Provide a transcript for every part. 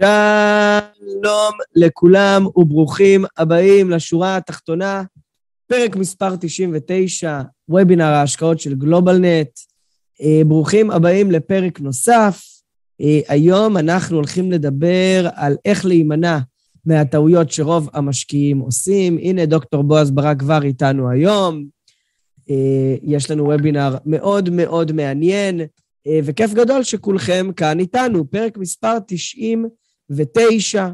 שלום לכולם וברוכים הבאים לשורה התחתונה, פרק מספר 99, וובינר ההשקעות של גלובלנט. אה, ברוכים הבאים לפרק נוסף. אה, היום אנחנו הולכים לדבר על איך להימנע מהטעויות שרוב המשקיעים עושים. הנה, דוקטור בועז ברק כבר איתנו היום. אה, יש לנו וובינר מאוד מאוד מעניין, וכיף גדול שכולכם כאן איתנו. פרק מספר 99. ותשע.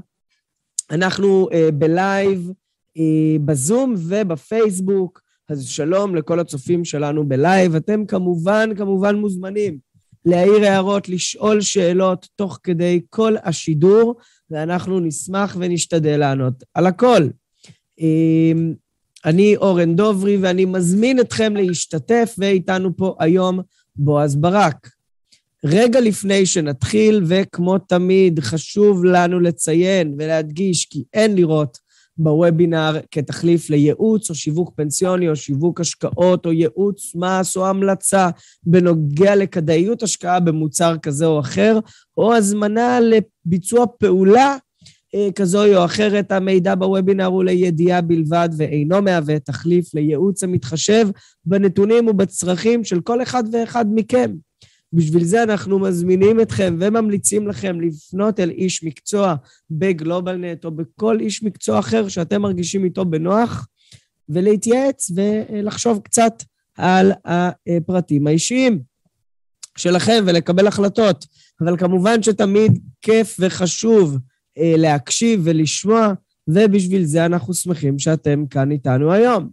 אנחנו uh, ב live uh, בזום ובפייסבוק, אז שלום לכל הצופים שלנו ב live. אתם כמובן, כמובן מוזמנים להעיר הערות, לשאול שאלות תוך כדי כל השידור, ואנחנו נשמח ונשתדל לענות על הכל. Uh, אני אורן דוברי, ואני מזמין אתכם להשתתף, ואיתנו פה היום בועז ברק. רגע לפני שנתחיל, וכמו תמיד, חשוב לנו לציין ולהדגיש כי אין לראות בוובינר כתחליף לייעוץ או שיווק פנסיוני או שיווק השקעות או ייעוץ מס או המלצה בנוגע לכדאיות השקעה במוצר כזה או אחר, או הזמנה לביצוע פעולה אה, כזו או אחרת. המידע בוובינר הוא לידיעה בלבד ואינו מהווה תחליף לייעוץ המתחשב בנתונים ובצרכים של כל אחד ואחד מכם. בשביל זה אנחנו מזמינים אתכם וממליצים לכם לפנות אל איש מקצוע בגלובלנט או בכל איש מקצוע אחר שאתם מרגישים איתו בנוח, ולהתייעץ ולחשוב קצת על הפרטים האישיים שלכם ולקבל החלטות. אבל כמובן שתמיד כיף וחשוב אה, להקשיב ולשמוע, ובשביל זה אנחנו שמחים שאתם כאן איתנו היום.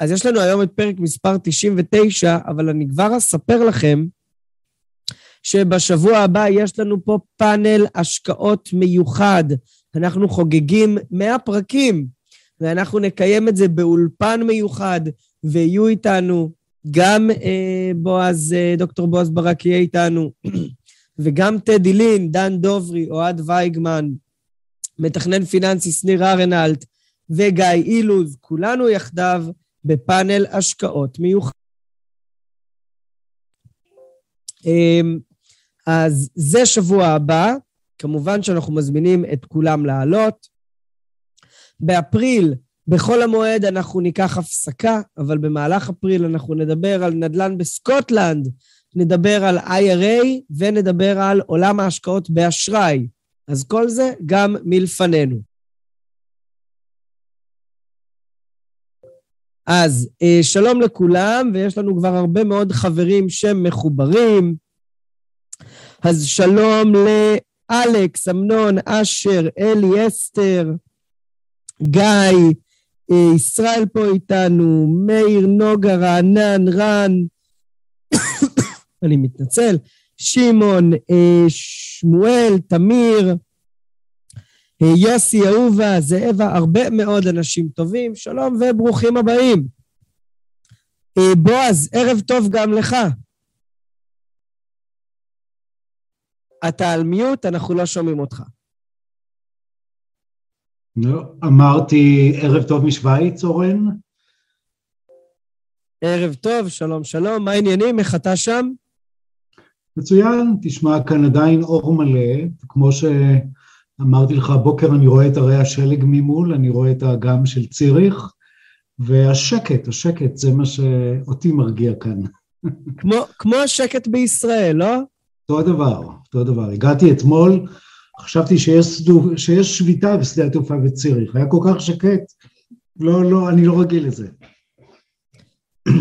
אז יש לנו היום את פרק מספר 99, אבל אני כבר אספר לכם שבשבוע הבא יש לנו פה פאנל השקעות מיוחד. אנחנו חוגגים 100 פרקים, ואנחנו נקיים את זה באולפן מיוחד, ויהיו איתנו גם אה, בועז, אה, דוקטור בועז ברק יהיה איתנו, וגם טדי לין, דן דוברי, אוהד וייגמן, מתכנן פיננסי שניר ארנלט, וגיא אילוז, כולנו יחדיו בפאנל השקעות מיוחד. אמ, אז זה שבוע הבא, כמובן שאנחנו מזמינים את כולם לעלות. באפריל, בחול המועד אנחנו ניקח הפסקה, אבל במהלך אפריל אנחנו נדבר על נדל"ן בסקוטלנד, נדבר על IRA ונדבר על עולם ההשקעות באשראי. אז כל זה גם מלפנינו. אז אה, שלום לכולם, ויש לנו כבר הרבה מאוד חברים שמחוברים. אז שלום לאלכס, אמנון, אשר, אלי, אסתר, גיא, אה, ישראל פה איתנו, מאיר, נוגה, רענן, רן, אני מתנצל, שמעון, אה, שמואל, תמיר, יוסי, אהובה, זאבה, הרבה מאוד אנשים טובים. שלום וברוכים הבאים. אה, בועז, ערב טוב גם לך. אתה על מיוט, אנחנו לא שומעים אותך. לא, אמרתי ערב טוב משוויץ, אורן. ערב טוב, שלום שלום, מה העניינים? איך אתה שם? מצוין, תשמע, כאן עדיין אור מלא, כמו ש... אמרתי לך, הבוקר אני רואה את הרי השלג ממול, אני רואה את האגם של ציריך, והשקט, השקט, זה מה שאותי מרגיע כאן. כמו, כמו השקט בישראל, לא? אותו הדבר, אותו הדבר. הגעתי אתמול, חשבתי שיש, שיש שביתה בשדה התעופה בציריך, היה כל כך שקט, לא, לא, אני לא רגיל לזה.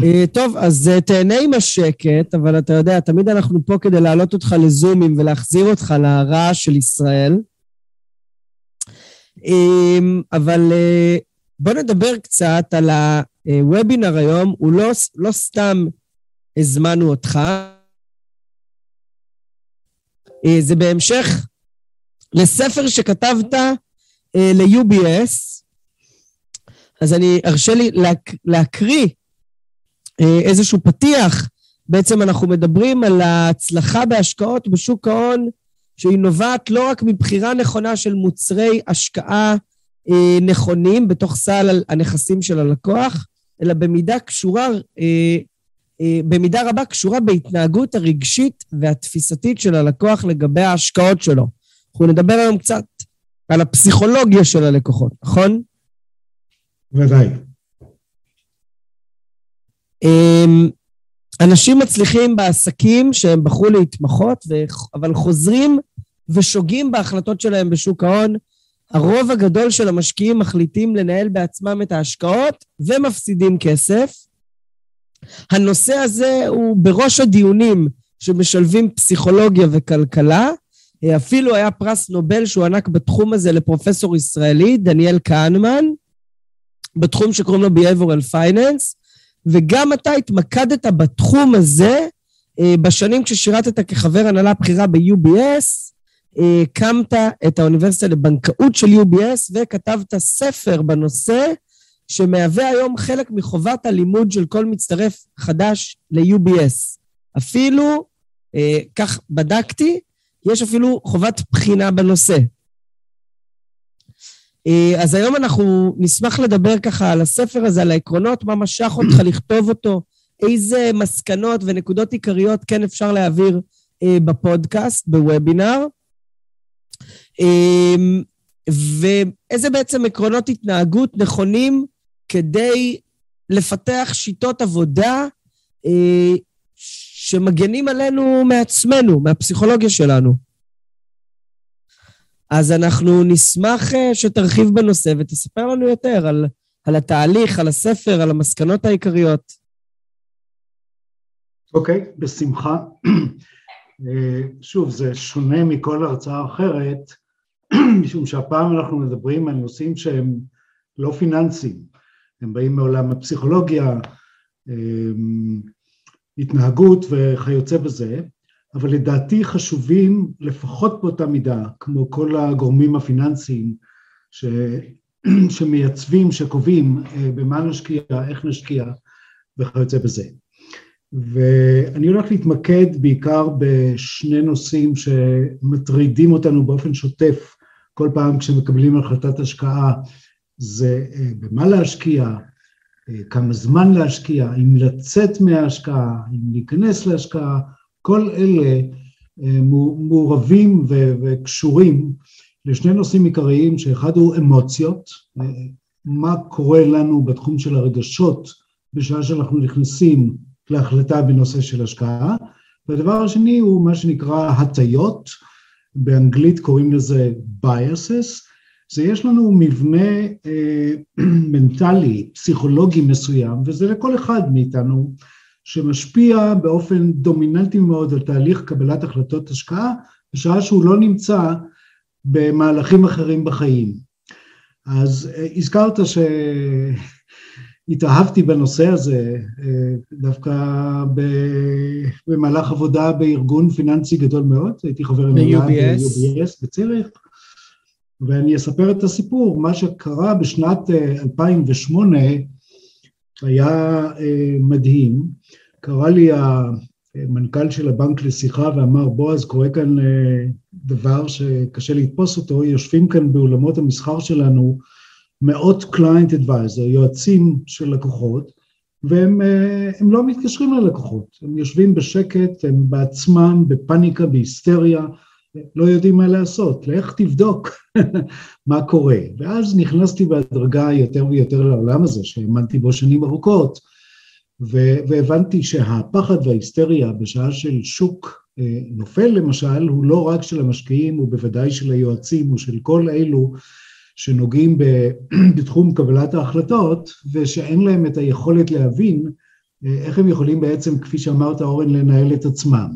אה, טוב, אז אה, תהנה עם השקט, אבל אתה יודע, תמיד אנחנו פה כדי להעלות אותך לזומים ולהחזיר אותך לרעש של ישראל. אמ, אבל אה, בוא נדבר קצת על הוובינר היום. הוא לא, לא סתם הזמנו אותך, אה, זה בהמשך לספר שכתבת אה, ל-UBS, אז אני ארשה לי להק, להקריא איזשהו פתיח. בעצם אנחנו מדברים על ההצלחה בהשקעות בשוק ההון שהיא נובעת לא רק מבחירה נכונה של מוצרי השקעה אה, נכונים בתוך סל הנכסים של הלקוח, אלא במידה קשורה, אה, אה, במידה רבה קשורה בהתנהגות הרגשית והתפיסתית של הלקוח לגבי ההשקעות שלו. אנחנו נדבר היום קצת על הפסיכולוגיה של הלקוחות, נכון? ודאי. אמ, אנשים מצליחים בעסקים שהם בחרו להתמחות, אבל חוזרים ושוגים בהחלטות שלהם בשוק ההון. הרוב הגדול של המשקיעים מחליטים לנהל בעצמם את ההשקעות ומפסידים כסף. הנושא הזה הוא בראש הדיונים שמשלבים פסיכולוגיה וכלכלה. אפילו היה פרס נובל שהוענק בתחום הזה לפרופסור ישראלי, דניאל כהנמן, בתחום שקוראים לו Behavioral Finance, וגם אתה התמקדת בתחום הזה אה, בשנים כששירתת כחבר הנהלה בכירה ב-UBS, הקמת את האוניברסיטה לבנקאות של UBS וכתבת ספר בנושא שמהווה היום חלק מחובת הלימוד של כל מצטרף חדש ל-UBS. אפילו, אה, כך בדקתי, יש אפילו חובת בחינה בנושא. אה, אז היום אנחנו נשמח לדבר ככה על הספר הזה, על העקרונות, מה משך אותך לכתוב אותו, איזה מסקנות ונקודות עיקריות כן אפשר להעביר אה, בפודקאסט, בוובינר, ואיזה בעצם עקרונות התנהגות נכונים כדי לפתח שיטות עבודה שמגנים עלינו מעצמנו, מהפסיכולוגיה שלנו. אז אנחנו נשמח אה, שתרחיב בנושא ותספר לנו יותר על, על התהליך, על הספר, על המסקנות העיקריות. אוקיי, okay, בשמחה. אה, שוב, זה שונה מכל הרצאה אחרת, משום שהפעם אנחנו מדברים על נושאים שהם לא פיננסיים, הם באים מעולם הפסיכולוגיה, אה, התנהגות וכיוצא בזה, אבל לדעתי חשובים לפחות באותה מידה, כמו כל הגורמים הפיננסיים ש... שמייצבים, שקובעים אה, במה נשקיע, איך נשקיע וכיוצא בזה. ואני הולך להתמקד בעיקר בשני נושאים שמטרידים אותנו באופן שוטף כל פעם כשמקבלים החלטת השקעה, זה אה, במה להשקיע, אה, כמה זמן להשקיע, אם לצאת מההשקעה, אם להיכנס להשקעה, כל אלה אה, מעורבים וקשורים לשני נושאים עיקריים, שאחד הוא אמוציות, מה קורה לנו בתחום של הרגשות בשעה שאנחנו נכנסים להחלטה בנושא של השקעה, והדבר השני הוא מה שנקרא הטיות, באנגלית קוראים לזה biases, זה יש לנו מבנה אה, מנטלי, פסיכולוגי מסוים, וזה לכל אחד מאיתנו, שמשפיע באופן דומיננטי מאוד על תהליך קבלת החלטות השקעה, בשעה שהוא לא נמצא במהלכים אחרים בחיים. אז אה, הזכרת שהתאהבתי בנושא הזה אה, דווקא במהלך עבודה בארגון פיננסי גדול מאוד, הייתי חבר הנהלה ב-UBS בציריך, ואני אספר את הסיפור, מה שקרה בשנת 2008 אה, היה מדהים. קרא לי המנכ"ל של הבנק לשיחה ואמר, בועז, קורה כאן אה, דבר שקשה לתפוס אותו, יושבים כאן באולמות המסחר שלנו מאות קליינט אדוויזר, יועצים של לקוחות, והם אה, לא מתקשרים ללקוחות, הם יושבים בשקט, הם בעצמם בפניקה, בהיסטריה, לא יודעים מה לעשות, לך תבדוק מה קורה. ואז נכנסתי בהדרגה יותר ויותר לעולם הזה, שהאמנתי בו שנים ארוכות, והבנתי שהפחד וההיסטריה בשעה של שוק אה, נופל למשל, הוא לא רק של המשקיעים, הוא בוודאי של היועצים, הוא של כל אלו שנוגעים בתחום קבלת ההחלטות, ושאין להם את היכולת להבין אה, איך הם יכולים בעצם, כפי שאמרת אורן, לנהל את עצמם.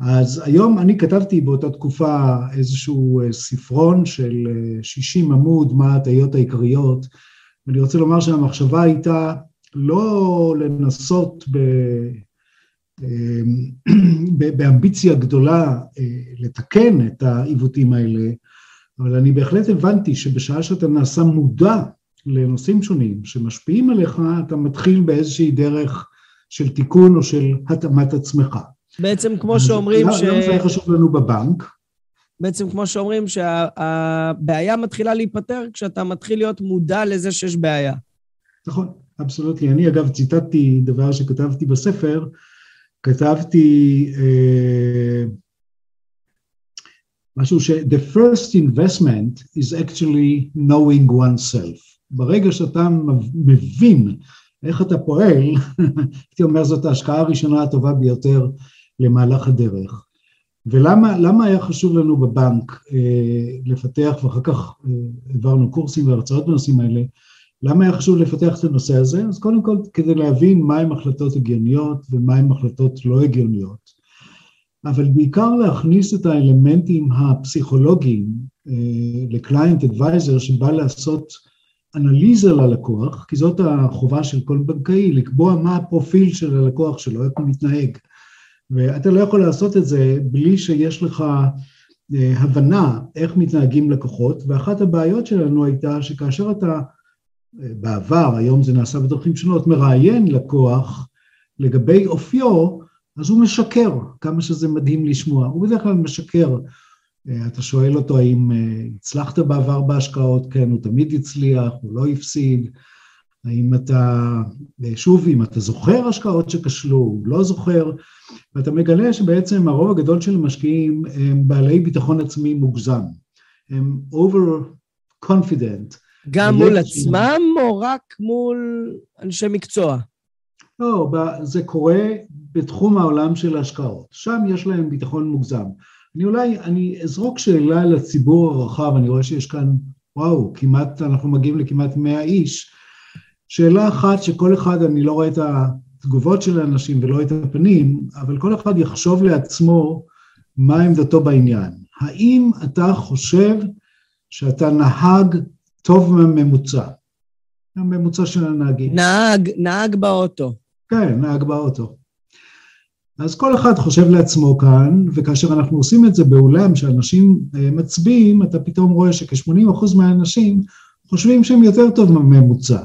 אז היום אני כתבתי באותה תקופה איזשהו אה, ספרון של 60 עמוד, מה ההטיות העיקריות, ואני רוצה לומר שהמחשבה הייתה לא לנסות ב, אמ, באמביציה גדולה אה, לתקן את העיוותים האלה, אבל אני בהחלט הבנתי שבשעה שאתה נעשה מודע לנושאים שונים שמשפיעים עליך, אתה מתחיל באיזושהי דרך של תיקון או של התאמת עצמך. בעצם כמו שאומרים ש... למה זה היה חשוב לנו בבנק? בעצם כמו שאומרים שהבעיה מתחילה להיפתר כשאתה מתחיל להיות מודע לזה שיש בעיה. נכון. אבסולוטלי. אני אגב ציטטתי דבר שכתבתי בספר, כתבתי, אה, משהו ש- the first investment is actually knowing oneself. ברגע שאתה מבין איך אתה פועל, הייתי אומר זאת ההשקעה הראשונה הטובה ביותר למהלך הדרך. ולמה היה חשוב לנו בבנק אה, לפתח, ואחר כך אה, העברנו קורסים והרצאות בנושאים האלה, למה היה חשוב לפתח את הנושא הזה? אז קודם כל כדי להבין מהם החלטות הגיוניות ומהם החלטות לא הגיוניות, אבל בעיקר להכניס את האלמנטים הפסיכולוגיים אה, לקליינט אדוויזר שבא לעשות אנליזה ללקוח, כי זאת החובה של כל בנקאי, לקבוע מה הפרופיל של הלקוח שלו, איך הוא מתנהג. ואתה לא יכול לעשות את זה בלי שיש לך אה, הבנה איך מתנהגים לקוחות, ואחת הבעיות שלנו הייתה שכאשר אתה, אה, בעבר, היום זה נעשה בדרכים שונות, מראיין לקוח לגבי אופיו, אז הוא משקר, כמה שזה מדהים לשמוע, הוא בדרך כלל משקר. אה, אתה שואל אותו האם הצלחת בעבר בהשקעות, כן, הוא תמיד הצליח, הוא לא הפסיד, האם אתה, שוב, אם אתה זוכר השקעות שכשלו, לא זוכר, ואתה מגלה שבעצם הרוב הגדול של המשקיעים הם בעלי ביטחון עצמי מוגזם, הם over confident. גם מול עצמם או רק מול אנשי מקצוע? לא, זה קורה בתחום העולם של ההשקעות, שם יש להם ביטחון מוגזם. אני אולי, אני אזרוק שאלה לציבור הרחב, אני רואה שיש כאן, וואו, כמעט, אנחנו מגיעים לכמעט 100 איש, שאלה אחת שכל אחד, אני לא רואה את התגובות של האנשים ולא את הפנים, אבל כל אחד יחשוב לעצמו מה עמדתו בעניין. האם אתה חושב שאתה נהג טוב מהממוצע? הממוצע של הנהגים. נהג, נהג באוטו. כן, נהג באוטו. אז כל אחד חושב לעצמו כאן, וכאשר אנחנו עושים את זה באולם שאנשים אה, מצביעים, אתה פתאום רואה שכ-80% מהאנשים חושבים שהם יותר טוב מהממוצע.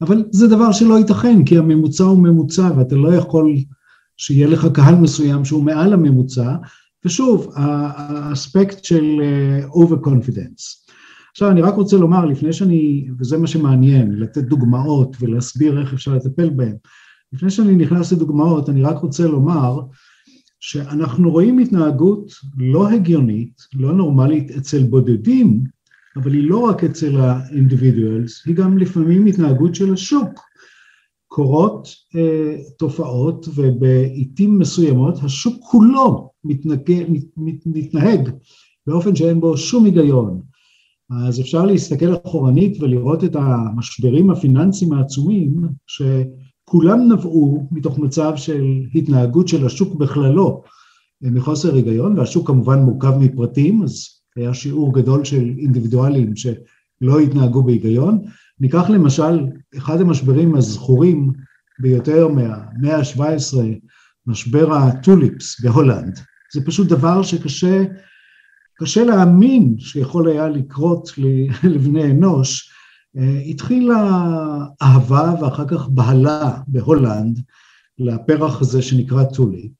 אבל זה דבר שלא ייתכן, כי הממוצע הוא ממוצע, ואתה לא יכול שיהיה לך קהל מסוים שהוא מעל הממוצע, ושוב, האספקט של uh, קונפידנס. עכשיו אני רק רוצה לומר, לפני שאני, וזה מה שמעניין, לתת דוגמאות ולהסביר איך אפשר לטפל בהן, לפני שאני נכנס לדוגמאות, אני רק רוצה לומר שאנחנו רואים התנהגות לא הגיונית, לא נורמלית אצל בודדים, אבל היא לא רק אצל האינדיבידואלס, היא גם לפעמים התנהגות של השוק. קורות אה, תופעות ובעיתים מסוימות השוק כולו מתנהג, מת, מת, מתנהג באופן שאין בו שום היגיון. אז אפשר להסתכל אחורנית ולראות את המשברים הפיננסיים העצומים שכולם נבעו מתוך מצב של התנהגות של השוק בכללו מחוסר היגיון, והשוק כמובן מורכב מפרטים, אז היה שיעור גדול של אינדיבידואלים שלא התנהגו בהיגיון. ניקח למשל אחד המשברים הזכורים ביותר מהמאה ה-17, משבר הטוליפס בהולנד. זה פשוט דבר שקשה קשה להאמין שיכול היה לקרות לבני אנוש. התחילה אהבה ואחר כך בהלה בהולנד לפרח הזה שנקרא טוליפ,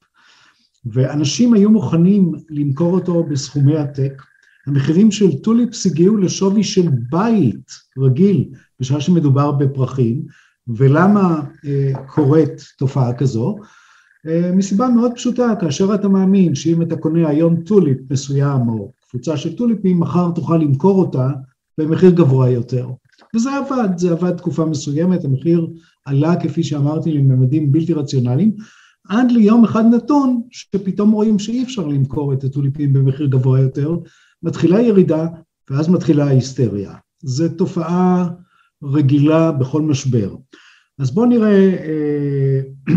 ואנשים היו מוכנים למכור אותו בסכומי עתק, המחירים של טוליפס הגיעו לשווי של בית רגיל בשעה שמדובר בפרחים, ולמה אה, קורית תופעה כזו? אה, מסיבה מאוד פשוטה, כאשר אתה מאמין שאם אתה קונה היום טוליפ מסוים או קבוצה של טוליפים, מחר תוכל למכור אותה במחיר גבוה יותר. וזה עבד, זה עבד תקופה מסוימת, המחיר עלה כפי שאמרתי לממדים בלתי רציונליים, עד ליום אחד נתון שפתאום רואים שאי אפשר למכור את הטוליפים במחיר גבוה יותר, מתחילה ירידה ואז מתחילה ההיסטריה. זו תופעה רגילה בכל משבר. אז בואו נראה אה,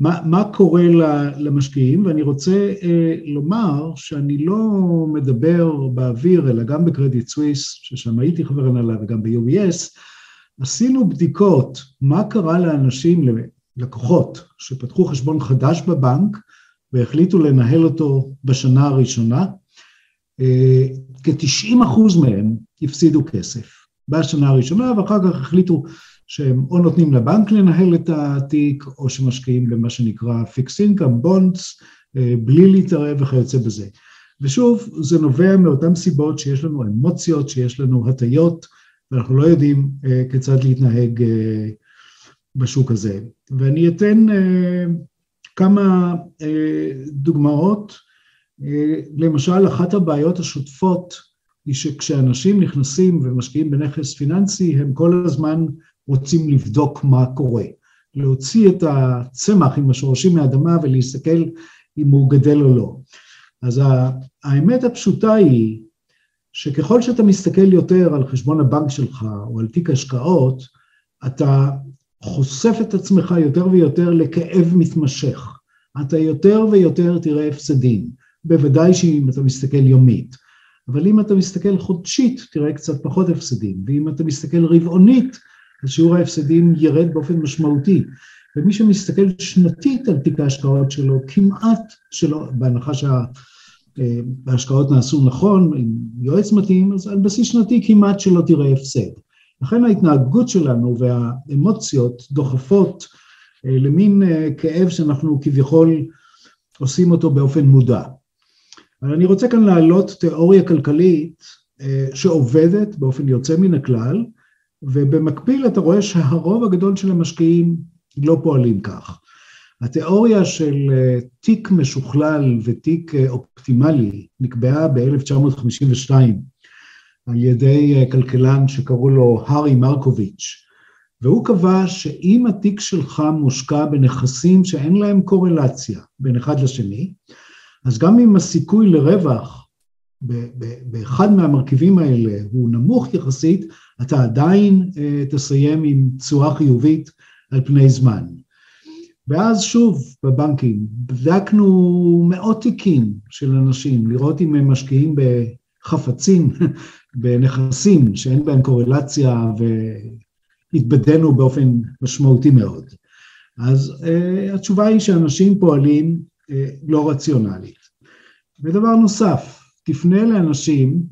מה, מה קורה למשקיעים, ואני רוצה אה, לומר שאני לא מדבר באוויר, אלא גם בקרדיט סוויס, ששם הייתי חבר הנהלה, וגם ב-UBS, עשינו בדיקות מה קרה לאנשים, לקוחות, שפתחו חשבון חדש בבנק והחליטו לנהל אותו בשנה הראשונה, כ-90 אחוז מהם הפסידו כסף בשנה הראשונה, ואחר כך החליטו שהם או נותנים לבנק לנהל את התיק, או שמשקיעים במה שנקרא Fixed Income, Bonds, אה, בלי להתערב וכיוצא בזה. ושוב, זה נובע מאותן סיבות שיש לנו אמוציות, שיש לנו הטיות, ואנחנו לא יודעים אה, כיצד להתנהג אה, בשוק הזה. ואני אתן כמה דוגמאות למשל, אחת הבעיות השוטפות היא שכשאנשים נכנסים ומשקיעים בנכס פיננסי, הם כל הזמן רוצים לבדוק מה קורה. להוציא את הצמח עם השורשים מהאדמה ולהסתכל אם הוא גדל או לא. אז האמת הפשוטה היא שככל שאתה מסתכל יותר על חשבון הבנק שלך או על תיק השקעות, אתה חושף את עצמך יותר ויותר לכאב מתמשך. אתה יותר ויותר תראה הפסדים, בוודאי שאם אתה מסתכל יומית. אבל אם אתה מסתכל חודשית, תראה קצת פחות הפסדים, ואם אתה מסתכל רבעונית, שיעור ההפסדים ירד באופן משמעותי. ומי שמסתכל שנתית על תיק ההשקעות שלו, כמעט שלא, בהנחה שההשקעות נעשו נכון, עם יועץ מתאים, אז על בסיס שנתי כמעט שלא תראה הפסד. לכן ההתנהגות שלנו והאמוציות דוחפות אה, למין אה, כאב שאנחנו כביכול עושים אותו באופן מודע. אבל אני רוצה כאן להעלות תיאוריה כלכלית אה, שעובדת באופן יוצא מן הכלל, ובמקביל אתה רואה שהרוב הגדול של המשקיעים לא פועלים כך. התיאוריה של תיק משוכלל ותיק אופטימלי נקבעה ב-1952 על ידי כלכלן שקראו לו הארי מרקוביץ', והוא קבע שאם התיק שלך מושקע בנכסים שאין להם קורלציה בין אחד לשני, אז גם אם הסיכוי לרווח באחד מהמרכיבים האלה הוא נמוך יחסית, אתה עדיין uh, תסיים עם תשואה חיובית על פני זמן. ואז שוב בבנקים, בדקנו מאות תיקים של אנשים, לראות אם הם משקיעים בחפצים, בנכסים שאין בהם קורלציה התבדינו באופן משמעותי מאוד. אז uh, התשובה היא שאנשים פועלים uh, לא רציונלית. ודבר נוסף, תפנה לאנשים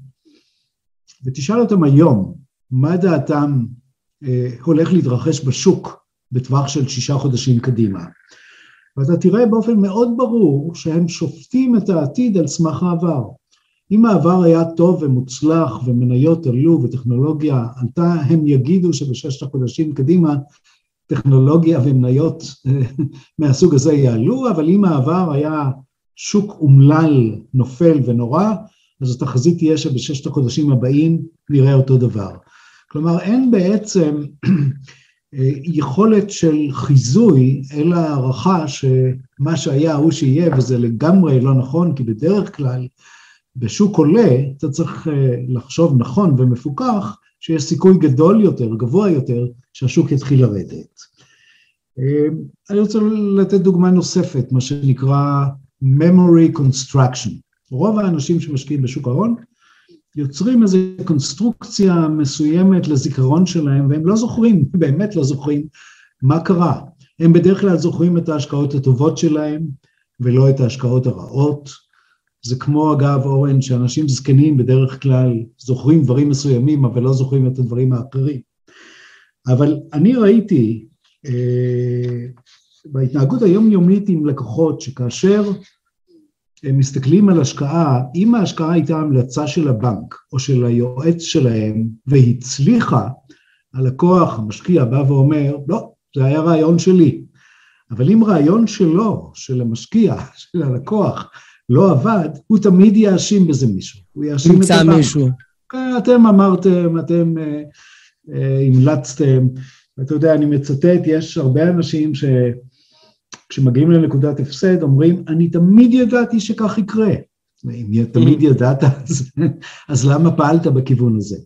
ותשאל אותם היום מה דעתם uh, הולך להתרחש בשוק בטווח של שישה חודשים קדימה. ואתה תראה באופן מאוד ברור שהם שופטים את העתיד על סמך העבר. אם העבר היה טוב ומוצלח ומניות עלו וטכנולוגיה עלתה, הם יגידו שבששת החודשים קדימה טכנולוגיה ומניות אה, מהסוג הזה יעלו, אבל אם העבר היה שוק אומלל, נופל ונורא, אז התחזית תהיה שבששת החודשים הבאים נראה אותו דבר. כלומר, אין בעצם אה, יכולת של חיזוי, אלא הערכה שמה שהיה הוא שיהיה, וזה לגמרי לא נכון, כי בדרך כלל בשוק עולה, אתה צריך אה, לחשוב נכון ומפוקח, שיש סיכוי גדול יותר, גבוה יותר, שהשוק יתחיל לרדת. אה, אני רוצה לתת דוגמה נוספת, מה שנקרא memory construction. רוב האנשים שמשקיעים בשוק ההון יוצרים איזו קונסטרוקציה מסוימת לזיכרון שלהם, והם לא זוכרים, באמת לא זוכרים, מה קרה. הם בדרך כלל זוכרים את ההשקעות הטובות שלהם, ולא את ההשקעות הרעות. זה כמו אגב אורן שאנשים זקנים בדרך כלל זוכרים דברים מסוימים אבל לא זוכרים את הדברים האחרים. אבל אני ראיתי אה, בהתנהגות היומיומית עם לקוחות שכאשר הם מסתכלים על השקעה, אם ההשקעה הייתה המלצה של הבנק או של היועץ שלהם והצליחה, הלקוח, המשקיע, בא ואומר, לא, זה היה רעיון שלי. אבל אם רעיון שלו, של המשקיע, של הלקוח, לא עבד, הוא תמיד יאשים בזה מישהו. הוא יאשים את הבנק. מישהו. כן, אתם אמרתם, אתם אה, אה, המלצתם. אתה יודע, אני מצטט, יש הרבה אנשים שכשמגיעים לנקודת הפסד אומרים, אני תמיד ידעתי שכך יקרה. אם תמיד mm. ידעת, אז, אז למה פעלת בכיוון הזה?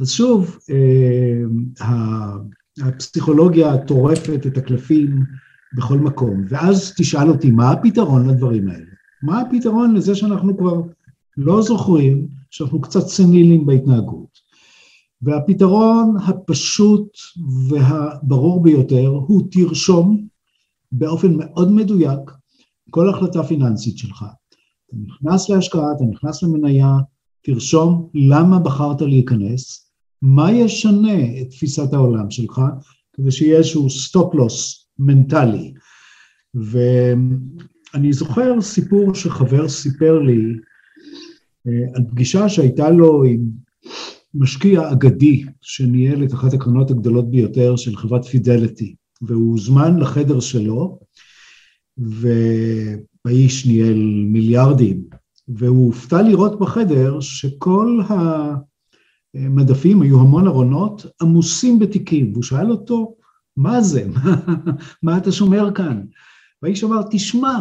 אז שוב, אה, הפסיכולוגיה טורפת את הקלפים בכל מקום, ואז תשאל אותי, מה הפתרון לדברים האלה? מה הפתרון לזה שאנחנו כבר לא זוכרים, שאנחנו קצת סנילים בהתנהגות? והפתרון הפשוט והברור ביותר הוא תרשום באופן מאוד מדויק כל החלטה פיננסית שלך. אתה נכנס להשקעה, אתה נכנס למניה, תרשום למה בחרת להיכנס, מה ישנה את תפיסת העולם שלך, כדי שיהיה איזשהו stop loss מנטלי. אני זוכר סיפור שחבר סיפר לי אה, על פגישה שהייתה לו עם משקיע אגדי שניהל את אחת הקרנות הגדולות ביותר של חברת פידליטי, והוא הוזמן לחדר שלו, והאיש ניהל מיליארדים והוא הופתע לראות בחדר שכל המדפים, היו המון ארונות, עמוסים בתיקים, והוא שאל אותו, מה זה? מה אתה שומר כאן? והאיש אמר, תשמע,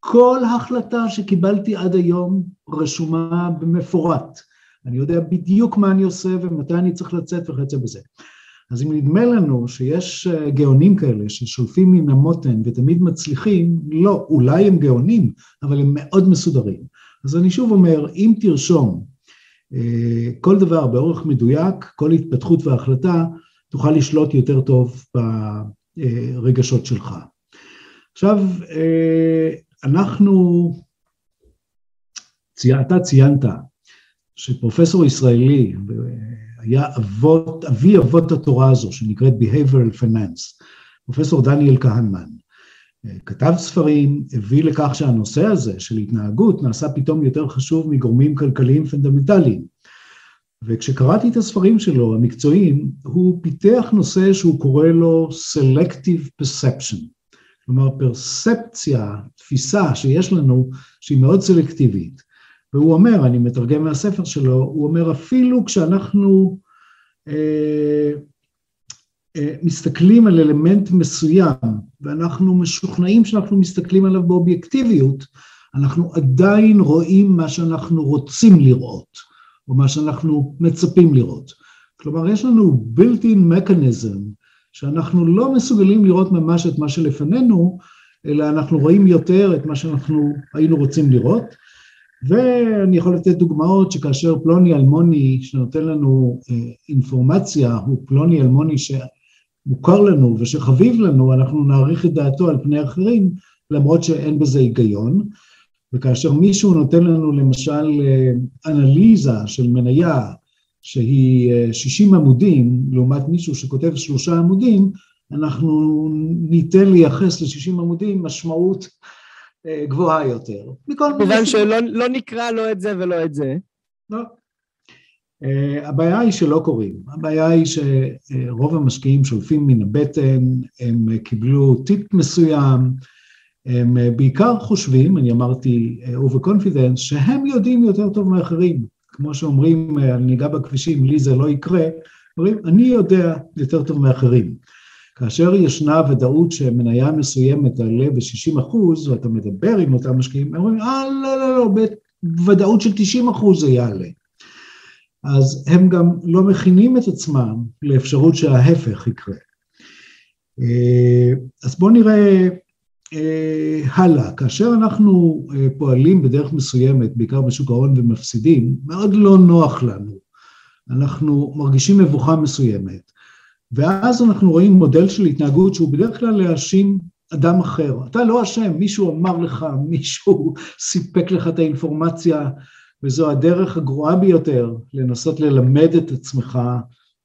כל החלטה שקיבלתי עד היום רשומה במפורט. אני יודע בדיוק מה אני עושה ומתי אני צריך לצאת וכיוצא בזה. אז אם נדמה לנו שיש אה, גאונים כאלה ששולפים מן המותן ותמיד מצליחים, לא, אולי הם גאונים, אבל הם מאוד מסודרים. אז אני שוב אומר, אם תרשום אה, כל דבר באורך מדויק, כל התפתחות והחלטה, תוכל לשלוט יותר טוב ברגשות שלך. עכשיו, אה, אנחנו, אתה ציינת שפרופסור ישראלי, היה אבות, אבי אבות התורה הזו, שנקראת Behavioral Finance, פרופסור דניאל כהנמן, כתב ספרים, הביא לכך שהנושא הזה של התנהגות נעשה פתאום יותר חשוב מגורמים כלכליים פונדמנטליים. וכשקראתי את הספרים שלו, המקצועיים, הוא פיתח נושא שהוא קורא לו Selective Perception. כלומר, פרספציה, תפיסה שיש לנו, שהיא מאוד סלקטיבית. והוא אומר, אני מתרגם מהספר שלו, הוא אומר, אפילו כשאנחנו אה, אה, מסתכלים על אלמנט מסוים, ואנחנו משוכנעים שאנחנו מסתכלים עליו באובייקטיביות, אנחנו עדיין רואים מה שאנחנו רוצים לראות, או מה שאנחנו מצפים לראות. כלומר, יש לנו built-in mechanism שאנחנו לא מסוגלים לראות ממש את מה שלפנינו, אלא אנחנו רואים יותר את מה שאנחנו היינו רוצים לראות. ואני יכול לתת דוגמאות שכאשר פלוני אלמוני שנותן לנו אה, אינפורמציה הוא פלוני אלמוני שמוכר לנו ושחביב לנו, אנחנו נעריך את דעתו על פני אחרים, למרות שאין בזה היגיון. וכאשר מישהו נותן לנו למשל אה, אנליזה של מניה שהיא 60 אה, עמודים, לעומת מישהו שכותב שלושה עמודים, אנחנו ניתן לייחס ל-60 עמודים משמעות גבוהה יותר. כמובן שלא לא נקרא לא את זה ולא את זה. לא. Uh, הבעיה היא שלא קוראים, הבעיה היא שרוב המשקיעים שולפים מן הבטן, הם קיבלו טיפ מסוים, הם בעיקר חושבים, אני אמרתי ובקונפידנס, שהם יודעים יותר טוב מאחרים. כמו שאומרים על נהיגה בכבישים, לי זה לא יקרה, אומרים, אני יודע יותר טוב מאחרים. כאשר ישנה ודאות שמניה מסוימת תעלה ב-60 אחוז, ואתה מדבר עם אותם משקיעים, הם אומרים, אה, לא, לא, לא, בוודאות של 90 אחוז זה יעלה. אז הם גם לא מכינים את עצמם לאפשרות שההפך יקרה. אה, אז בואו נראה אה, הלאה. כאשר אנחנו אה, פועלים בדרך מסוימת, בעיקר בשוק ההון ומפסידים, מאוד לא נוח לנו. אנחנו מרגישים מבוכה מסוימת. ואז אנחנו רואים מודל של התנהגות שהוא בדרך כלל להאשים אדם אחר. אתה לא אשם, מישהו אמר לך, מישהו סיפק לך את האינפורמציה, וזו הדרך הגרועה ביותר לנסות ללמד את עצמך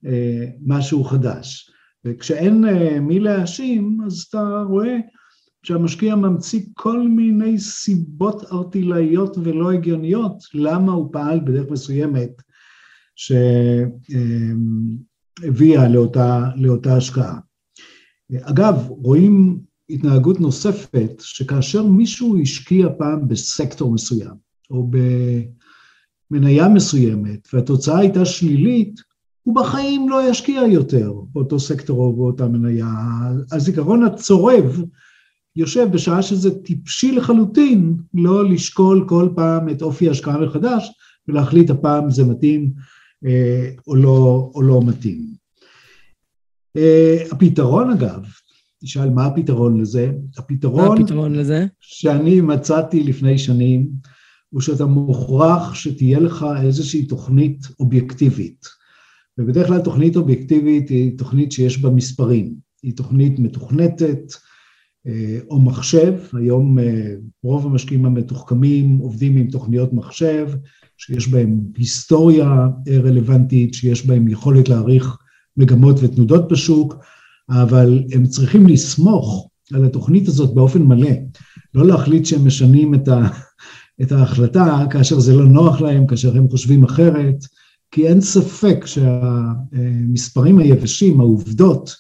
אה, משהו חדש. וכשאין אה, מי להאשים, אז אתה רואה שהמשקיע ממציא כל מיני סיבות ארטילאיות ולא הגיוניות, למה הוא פעל בדרך מסוימת, ש... אה, הביאה לאותה, לאותה השקעה. אגב, רואים התנהגות נוספת, שכאשר מישהו השקיע פעם בסקטור מסוים, או במניה מסוימת, והתוצאה הייתה שלילית, הוא בחיים לא ישקיע יותר באותו סקטור או באותה מניה. הזיכרון הצורב יושב בשעה שזה טיפשי לחלוטין לא לשקול כל פעם את אופי ההשקעה מחדש ולהחליט הפעם זה מתאים או לא, או לא מתאים. אה, הפתרון אגב, תשאל מה הפתרון לזה? הפתרון, מה הפתרון לזה? שאני מצאתי לפני שנים, הוא שאתה מוכרח שתהיה לך איזושהי תוכנית אובייקטיבית. ובדרך כלל תוכנית אובייקטיבית היא תוכנית שיש בה מספרים. היא תוכנית מתוכנתת אה, או מחשב, היום רוב המשקיעים המתוחכמים עובדים עם תוכניות מחשב, שיש בהם היסטוריה רלוונטית, שיש בהם יכולת להעריך מגמות ותנודות בשוק, אבל הם צריכים לסמוך על התוכנית הזאת באופן מלא, לא להחליט שהם משנים את, ה, את ההחלטה כאשר זה לא נוח להם, כאשר הם חושבים אחרת, כי אין ספק שהמספרים היבשים, העובדות,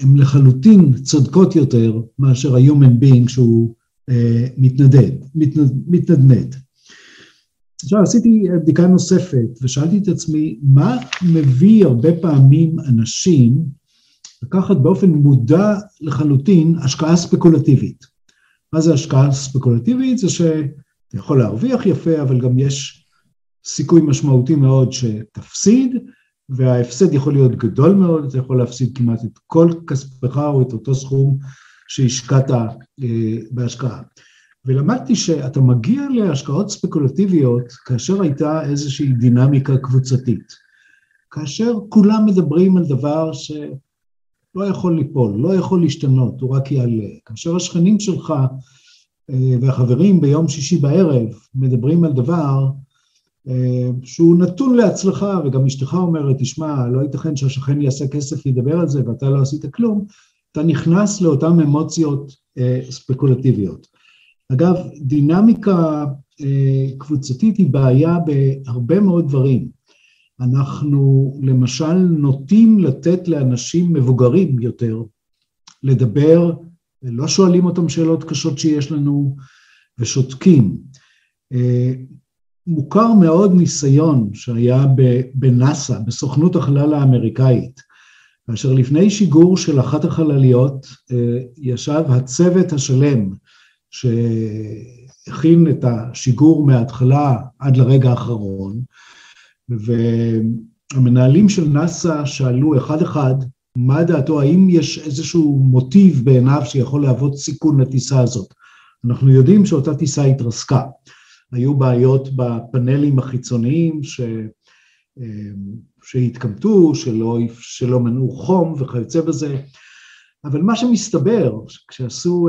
הן לחלוטין צודקות יותר מאשר ה-human being שהוא מתנדד, מתנדנד. עכשיו עשיתי בדיקה נוספת ושאלתי את עצמי, מה מביא הרבה פעמים אנשים לקחת באופן מודע לחלוטין השקעה ספקולטיבית. מה זה השקעה ספקולטיבית? זה שאתה יכול להרוויח יפה, אבל גם יש סיכוי משמעותי מאוד שתפסיד, וההפסד יכול להיות גדול מאוד, אתה יכול להפסיד כמעט את כל כספך או את אותו סכום שהשקעת אה, בהשקעה. ולמדתי שאתה מגיע להשקעות ספקולטיביות כאשר הייתה איזושהי דינמיקה קבוצתית. כאשר כולם מדברים על דבר שלא יכול ליפול, לא יכול להשתנות, הוא רק יעלה. כאשר השכנים שלך אה, והחברים ביום שישי בערב מדברים על דבר אה, שהוא נתון להצלחה, וגם אשתך אומרת, תשמע, לא ייתכן שהשכן יעשה כסף וידבר על זה ואתה לא עשית כלום, אתה נכנס לאותן אמוציות אה, ספקולטיביות. אגב, דינמיקה אה, קבוצתית היא בעיה בהרבה מאוד דברים. אנחנו למשל נוטים לתת לאנשים מבוגרים יותר לדבר, לא שואלים אותם שאלות קשות שיש לנו ושותקים. אה, מוכר מאוד ניסיון שהיה בנאס"א, בסוכנות החלל האמריקאית, כאשר לפני שיגור של אחת החלליות אה, ישב הצוות השלם שהכין את השיגור מההתחלה עד לרגע האחרון, והמנהלים של נאס"א שאלו אחד אחד מה דעתו, האם יש איזשהו מוטיב בעיניו שיכול להוות סיכון לטיסה הזאת. אנחנו יודעים שאותה טיסה התרסקה. היו בעיות בפאנלים החיצוניים ש... שהתקמטו, שלא, שלא מנעו חום וכיוצא בזה, אבל מה שמסתבר, כשעשו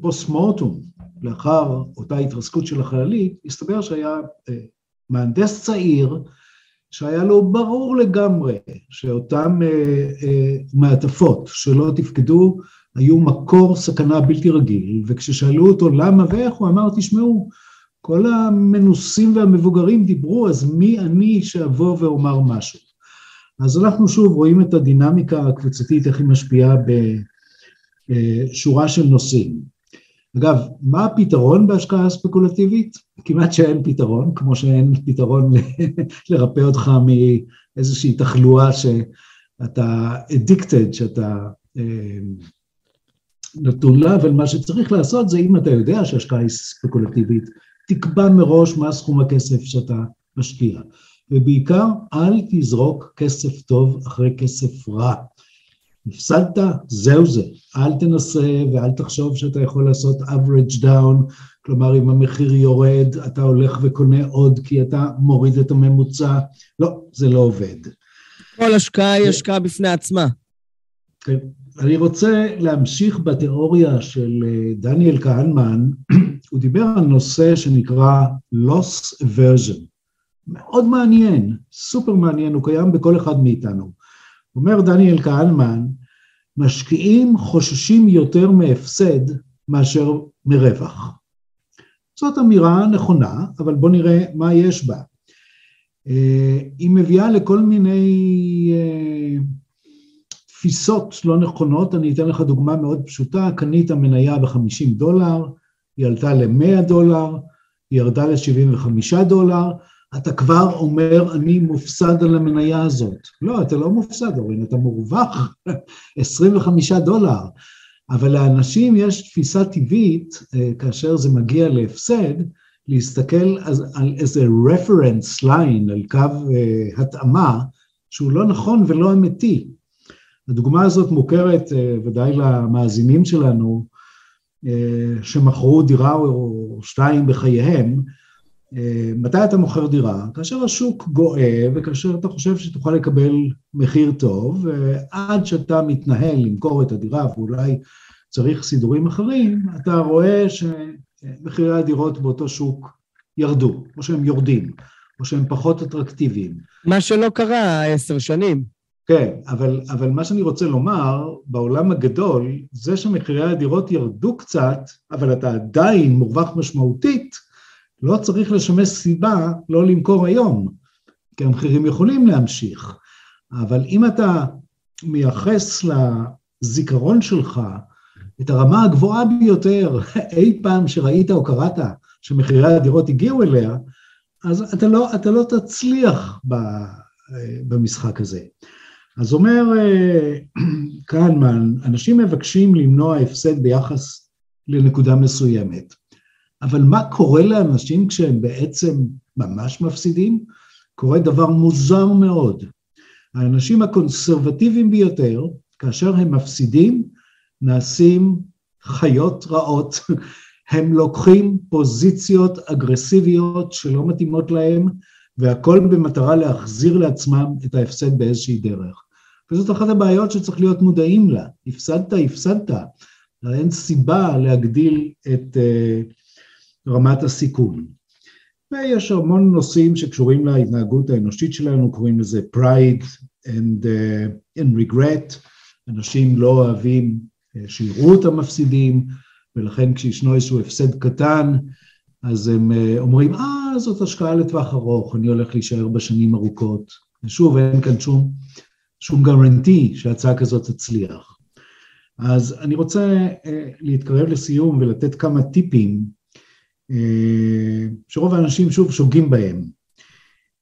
פוסט מורטום לאחר אותה התרסקות של החללית, הסתבר שהיה אה, מהנדס צעיר שהיה לו ברור לגמרי שאותן אה, אה, מעטפות שלא תפקדו היו מקור סכנה בלתי רגיל, וכששאלו אותו למה ואיך, הוא אמר, תשמעו, כל המנוסים והמבוגרים דיברו, אז מי אני שאבוא ואומר משהו? אז אנחנו שוב רואים את הדינמיקה הקבוצתית, איך היא משפיעה בשורה של נושאים. אגב, מה הפתרון בהשקעה ספקולטיבית? כמעט שאין פתרון, כמו שאין פתרון לרפא אותך מאיזושהי תחלואה שאתה addicted, שאתה אה, נתון לה, אבל מה שצריך לעשות זה אם אתה יודע שהשקעה היא ספקולטיבית, תקבע מראש מה סכום הכסף שאתה משקיע. ובעיקר, אל תזרוק כסף טוב אחרי כסף רע. הפסדת, זהו זה. אל תנסה ואל תחשוב שאתה יכול לעשות average down, כלומר אם המחיר יורד, אתה הולך וקונה עוד כי אתה מוריד את הממוצע. לא, זה לא עובד. כל השקעה היא השקעה בפני עצמה. כן. אני רוצה להמשיך בתיאוריה של אה, דניאל כהנמן, הוא דיבר על נושא שנקרא loss aversion. מאוד מעניין, סופר מעניין, הוא קיים בכל אחד מאיתנו. אומר דניאל כהנמן, משקיעים חוששים יותר מהפסד מאשר מרווח. זאת אמירה נכונה, אבל בואו נראה מה יש בה. אה, היא מביאה לכל מיני אה, תפיסות לא נכונות, אני אתן לך דוגמה מאוד פשוטה, קנית מניה ב-50 דולר, היא עלתה ל-100 דולר, היא ירדה ל-75 דולר, אתה כבר אומר, אני מופסד על המניה הזאת. לא, אתה לא מופסד, אורין, אתה מורווח 25 דולר. אבל לאנשים יש תפיסה טבעית, אה, כאשר זה מגיע להפסד, להסתכל על איזה reference line, על קו uh, התאמה, שהוא לא נכון ולא אמיתי. הדוגמה הזאת מוכרת אה, ודאי למאזינים שלנו, אה, שמכרו דירה או שתיים בחייהם, אה, מתי אתה מוכר דירה? כאשר השוק גואה וכאשר אתה חושב שתוכל לקבל מחיר טוב, ועד שאתה מתנהל למכור את הדירה ואולי צריך סידורים אחרים, אתה רואה שמחירי הדירות באותו שוק ירדו, או שהם יורדים, או שהם פחות אטרקטיביים. מה שלא קרה עשר שנים. כן, אבל, אבל מה שאני רוצה לומר, בעולם הגדול, זה שמחירי הדירות ירדו קצת, אבל אתה עדיין מורווח משמעותית, לא צריך לשמש סיבה לא למכור היום, כי המחירים יכולים להמשיך. אבל אם אתה מייחס לזיכרון שלך את הרמה הגבוהה ביותר אי פעם שראית או קראת שמחירי הדירות הגיעו אליה, אז אתה לא, אתה לא תצליח במשחק הזה. אז אומר קהנמן, אנשים מבקשים למנוע הפסד ביחס לנקודה מסוימת, אבל מה קורה לאנשים כשהם בעצם ממש מפסידים? קורה דבר מוזר מאוד. האנשים הקונסרבטיביים ביותר, כאשר הם מפסידים, נעשים חיות רעות. הם לוקחים פוזיציות אגרסיביות שלא מתאימות להם, והכל במטרה להחזיר לעצמם את ההפסד באיזושהי דרך. וזאת אחת הבעיות שצריך להיות מודעים לה. הפסדת, הפסדת. אין סיבה להגדיל את uh, רמת הסיכון. ויש המון נושאים שקשורים להתנהגות האנושית שלנו, קוראים לזה pride and, uh, and regret. אנשים לא אוהבים uh, שיראו אותם מפסידים, ולכן כשישנו איזשהו הפסד קטן, אז הם uh, אומרים, אה, זאת השקעה לטווח ארוך, אני הולך להישאר בשנים ארוכות. ושוב, אין כאן שום, שום גרנטי שהצעה כזאת תצליח. אז אני רוצה uh, להתקרב לסיום ולתת כמה טיפים שרוב האנשים שוב שוגים בהם.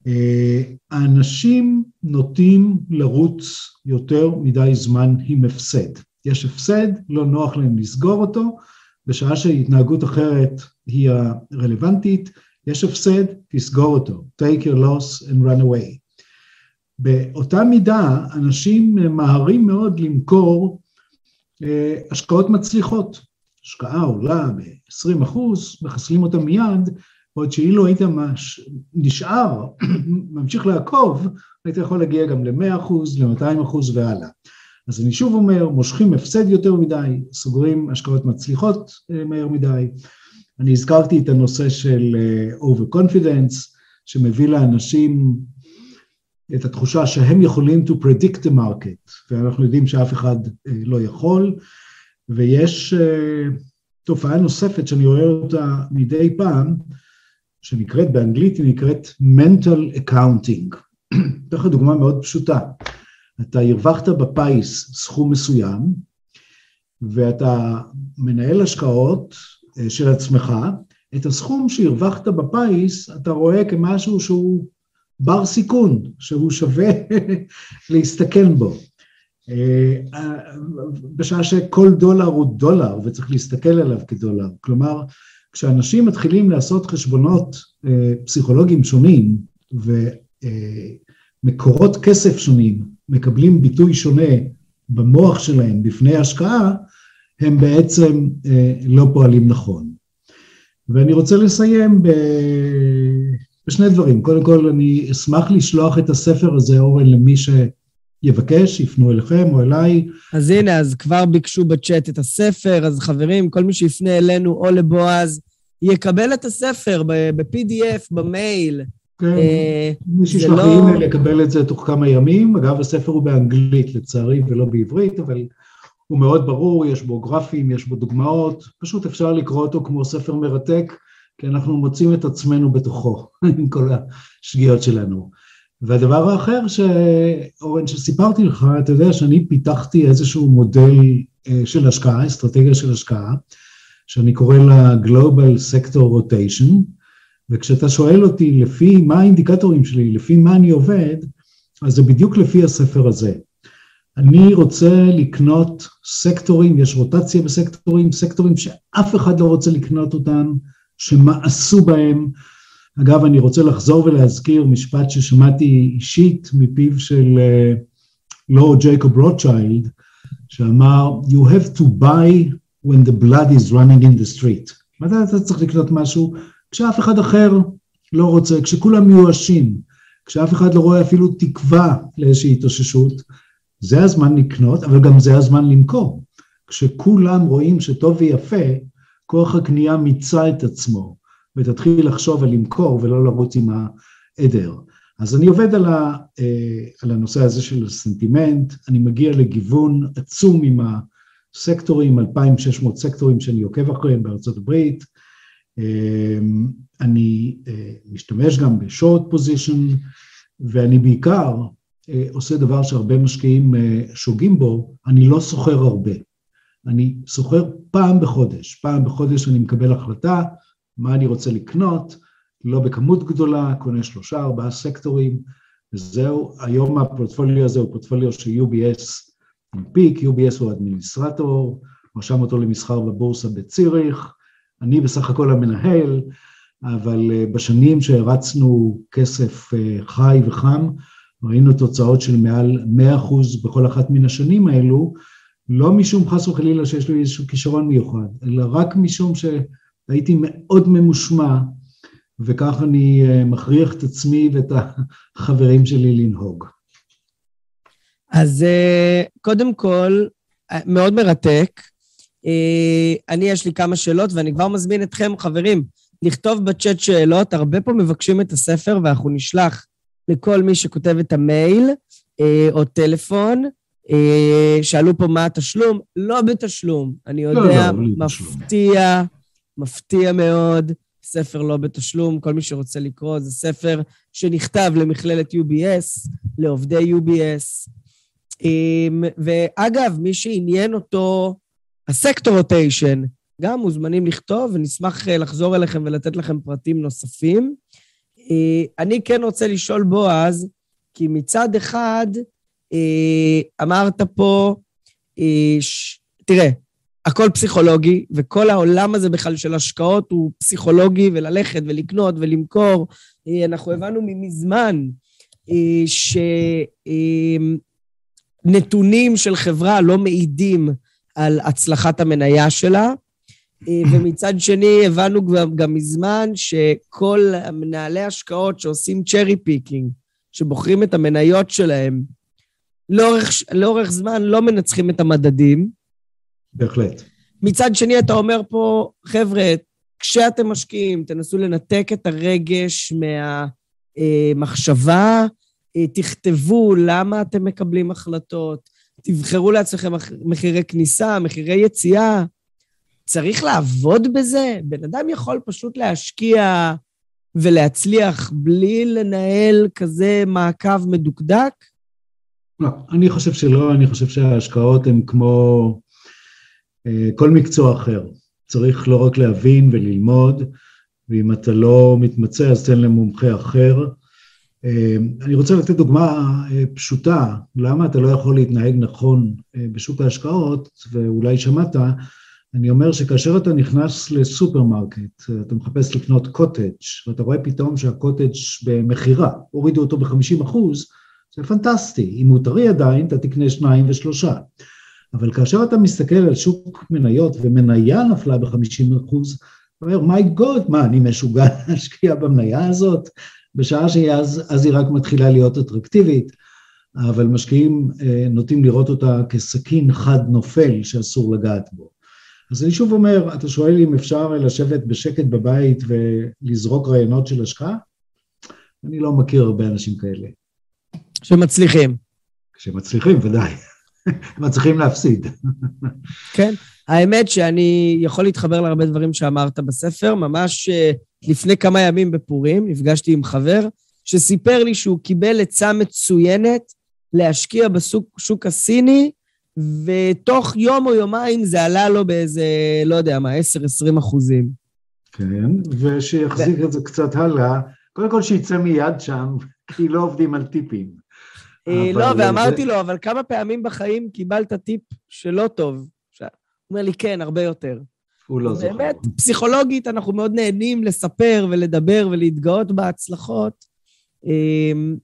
Uh, האנשים נוטים לרוץ יותר מדי זמן עם הפסד. יש הפסד, לא נוח להם לסגור אותו, בשעה שהתנהגות אחרת היא הרלוונטית, יש הפסד, תסגור אותו. take your loss and run away. באותה מידה, אנשים מהרים מאוד למכור אה, השקעות מצליחות. השקעה עולה ב-20 אחוז, מחסלים אותה מיד, בעוד שאילו היית מש... נשאר, ממשיך לעקוב, היית יכול להגיע גם ל-100 אחוז, ל-200 אחוז והלאה. אז אני שוב אומר, מושכים הפסד יותר מדי, סוגרים השקעות מצליחות אה, מהר מדי. אני הזכרתי את הנושא של אה, over confidence, שמביא לאנשים את התחושה שהם יכולים to predict the market, ואנחנו יודעים שאף אחד אה, לא יכול, ויש תופעה נוספת שאני רואה אותה מדי פעם, שנקראת באנגלית, היא נקראת mental accounting. אתן לך דוגמה מאוד פשוטה. אתה הרווחת בפיס סכום מסוים, ואתה מנהל השקעות אה, של עצמך, את הסכום שהרווחת בפיס אתה רואה כמשהו שהוא בר סיכון, שהוא שווה להסתכן בו. אה, בשעה שכל דולר הוא דולר וצריך להסתכל עליו כדולר. כלומר, כשאנשים מתחילים לעשות חשבונות אה, פסיכולוגיים שונים ומקורות כסף שונים מקבלים ביטוי שונה במוח שלהם בפני השקעה, הם בעצם אה, לא פועלים נכון. ואני רוצה לסיים ב... בשני דברים. קודם כל, אני אשמח לשלוח את הספר הזה, אורן, למי שיבקש, יפנו אליכם או אליי. אז הנה, אז כבר ביקשו בצ'אט את הספר, אז חברים, כל מי שיפנה אלינו או לבועז, יקבל את הספר ב-PDF, במייל. כן, אה, מי שישלח לי אימייל יקבל את זה תוך כמה ימים. אגב, הספר הוא באנגלית לצערי ולא בעברית, אבל הוא מאוד ברור, יש בו גרפים, יש בו דוגמאות, פשוט אפשר לקרוא אותו כמו ספר מרתק, כי אנחנו מוצאים את עצמנו בתוכו, עם כל השגיאות שלנו. והדבר האחר, אורן, שסיפרתי לך, אתה יודע שאני פיתחתי איזשהו מודל אה, של השקעה, אסטרטגיה של השקעה, שאני קורא לה Global Sector Rotation, וכשאתה שואל אותי לפי מה האינדיקטורים שלי, לפי מה אני עובד, אז זה בדיוק לפי הספר הזה. אני רוצה לקנות סקטורים, יש רוטציה בסקטורים, סקטורים שאף אחד לא רוצה לקנות אותם, שמאסו בהם. אגב, אני רוצה לחזור ולהזכיר משפט ששמעתי אישית מפיו של לורד ג'ייקוב רוטשילד, שאמר, You have to buy when the blood is running in the street. מתי אתה צריך לקנות משהו? כשאף אחד אחר לא רוצה, כשכולם מיואשים, כשאף אחד לא רואה אפילו תקווה לאיזושהי התאוששות, זה הזמן לקנות, אבל גם זה הזמן למכור. כשכולם רואים שטוב ויפה, כוח הקנייה מיצה את עצמו, ותתחיל לחשוב על למכור ולא לרוץ עם העדר. אז אני עובד על, ה, אה, על הנושא הזה של הסנטימנט, אני מגיע לגיוון עצום עם הסקטורים, 2,600 סקטורים שאני עוקב אחריהם בארצות הברית, אמ, אני אה, משתמש גם בשורט פוזיישן, ואני בעיקר אה, עושה דבר שהרבה משקיעים אה, שוגים בו, אני לא סוחר הרבה. אני סוחר פעם בחודש, פעם בחודש אני מקבל החלטה, מה אני רוצה לקנות, לא בכמות גדולה, קונה שלושה, ארבעה סקטורים, וזהו. היום הפורטפוליו הזה הוא פורטפוליו של UBS הנפיק, UBS הוא אדמיניסטרטור, רשם אותו למסחר בבורסה בציריך, אני בסך הכל המנהל, אבל אה, בשנים שהרצנו כסף אה, חי וחם, ראינו תוצאות של מעל 100% בכל אחת מן השנים האלו, לא משום חס וחלילה שיש לי איזשהו כישרון מיוחד, אלא רק משום שהייתי מאוד ממושמע, וכך אני אה, מכריח את עצמי ואת החברים שלי לנהוג. אז קודם כל, מאוד מרתק. אני, יש לי כמה שאלות, ואני כבר מזמין אתכם, חברים, לכתוב בצ'אט שאלות, הרבה פה מבקשים את הספר ואנחנו נשלח לכל מי שכותב את המייל אה, או טלפון. אה, שאלו פה מה התשלום, לא בתשלום. אני לא, יודע, לא, לא, מפתיע, מפתיע מאוד, ספר לא בתשלום, כל מי שרוצה לקרוא, זה ספר שנכתב למכללת UBS, לעובדי UBS. אה, ואגב, מי שעניין אותו, הסקטור רוטיישן, גם מוזמנים לכתוב, ונשמח אה, לחזור אליכם ולתת לכם פרטים נוספים. אה, אני כן רוצה לשאול, בועז, כי מצד אחד, אה, אמרת פה, תראה, הכל פסיכולוגי, וכל העולם הזה בכלל של השקעות הוא פסיכולוגי, וללכת ולקנות ולמכור. אנחנו הבנו מזמן שנתונים של חברה לא מעידים על הצלחת המניה שלה, אה, ומצד שני, הבנו גם, גם מזמן שכל מנהלי השקעות שעושים cherry picking, שבוחרים את המניות שלהם, לאורך, לאורך זמן לא מנצחים את המדדים. בהחלט. מצד שני, אתה אומר פה, חבר'ה, כשאתם משקיעים, תנסו לנתק את הרגש מהמחשבה, אה, תכתבו למה אתם מקבלים החלטות, תבחרו לעצמכם מחירי כניסה, מחירי יציאה. צריך לעבוד בזה? בן אדם יכול פשוט להשקיע ולהצליח בלי לנהל כזה מעקב מדוקדק? לא, אני חושב שלא, אני חושב שההשקעות הן כמו כל מקצוע אחר. צריך לא רק להבין וללמוד, ואם אתה לא מתמצא אז תן למומחה אחר. אה, אני רוצה לתת דוגמה אה, פשוטה, למה אתה לא יכול להתנהג נכון בשוק ההשקעות, ואולי שמעת, אני אומר שכאשר אתה נכנס לסופרמרקט, אתה מחפש לקנות קוטג' ואתה רואה פתאום שהקוטג' במכירה, הורידו אותו ב-50 אחוז, זה פנטסטי. אם הוא טרי עדיין, אתה תקנה שניים ושלושה. אבל כאשר אתה מסתכל על שוק מניות ומניה נפלה ב-50 אחוז, אתה אומר, my God, מה, אני משוגע להשקיע במניה הזאת? בשעה שאז היא רק מתחילה להיות אטרקטיבית, אבל משקיעים אה, נוטים לראות אותה כסכין חד נופל שאסור לגעת בו. אז אני שוב אומר, אתה שואל אם אפשר לשבת בשקט בבית ולזרוק רעיונות של השקעה? אני לא מכיר הרבה אנשים כאלה. שמצליחים. שמצליחים, ודאי. מצליחים להפסיד. כן, האמת שאני יכול להתחבר להרבה דברים שאמרת בספר. ממש אה, לפני כמה ימים בפורים נפגשתי עם חבר שסיפר לי שהוא קיבל עצה מצוינת להשקיע בשוק הסיני ותוך יום או יומיים זה עלה לו באיזה, לא יודע מה, 10-20 אחוזים. כן, ושיחזיק ו... את זה קצת הלאה. קודם כל שיצא מיד שם, כי לא עובדים על טיפים. אה, לא, ואמרתי. לו, אבל כמה פעמים בחיים קיבלת טיפ שלא טוב? הוא אומר לי, כן, הרבה יותר. הוא לא זוכר. באמת, פסיכולוגית אנחנו מאוד נהנים לספר ולדבר ולהתגאות בהצלחות. אמ,